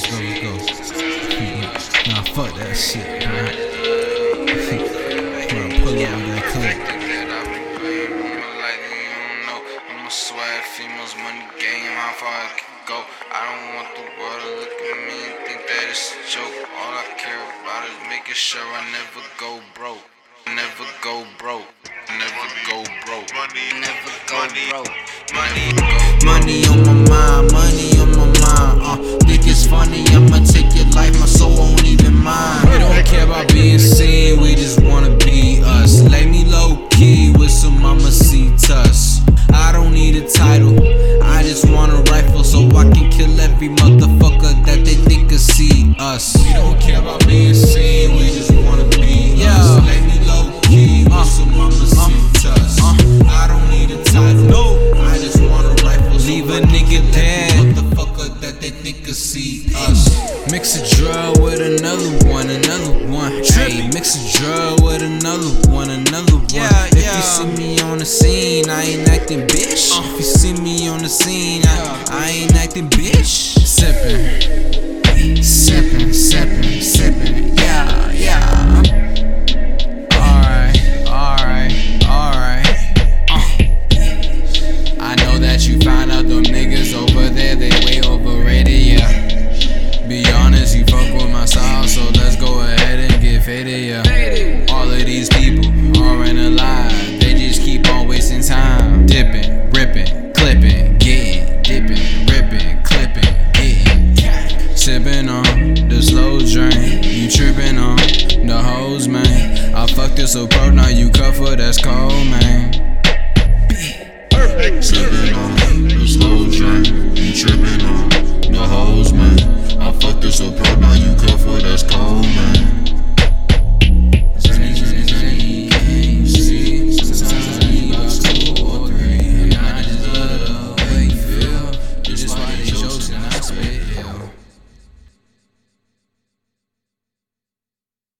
let's go, let's go. nah, fuck that shit, man. Bro, pull up with that clip. Swag females, money game, how far I can go. I don't want the world to look at me and think that it's a joke. All I care about is making sure I never go broke. Never go broke. Never go broke. Money, never go broke. Money, Money on my title, I just want a rifle so I can kill every motherfucker that they think could see us. We don't care about being seen, we just wanna be us. Lay me low key so uh. with some mamacitas. Uh. Uh. I don't need a title, no. I just want a rifle. Leave a nigga dead. Motherfucker that they think could see us. Mix a drug with another one, another one. Hey, mix a drug with another one, another one. Yeah, yeah see me on the scene, I ain't acting bitch. Uh. If you see me on the scene, I, I ain't acting bitch. Sipping, sipping, sipping, sipping, yeah, yeah. Alright, alright, alright. Uh. I know that you find out them niggas over there, they. Be honest, you fuck with my style, so let's go ahead and get faded, yeah. All of these people are in a lie. pockets so pro, now you cover, that's cold.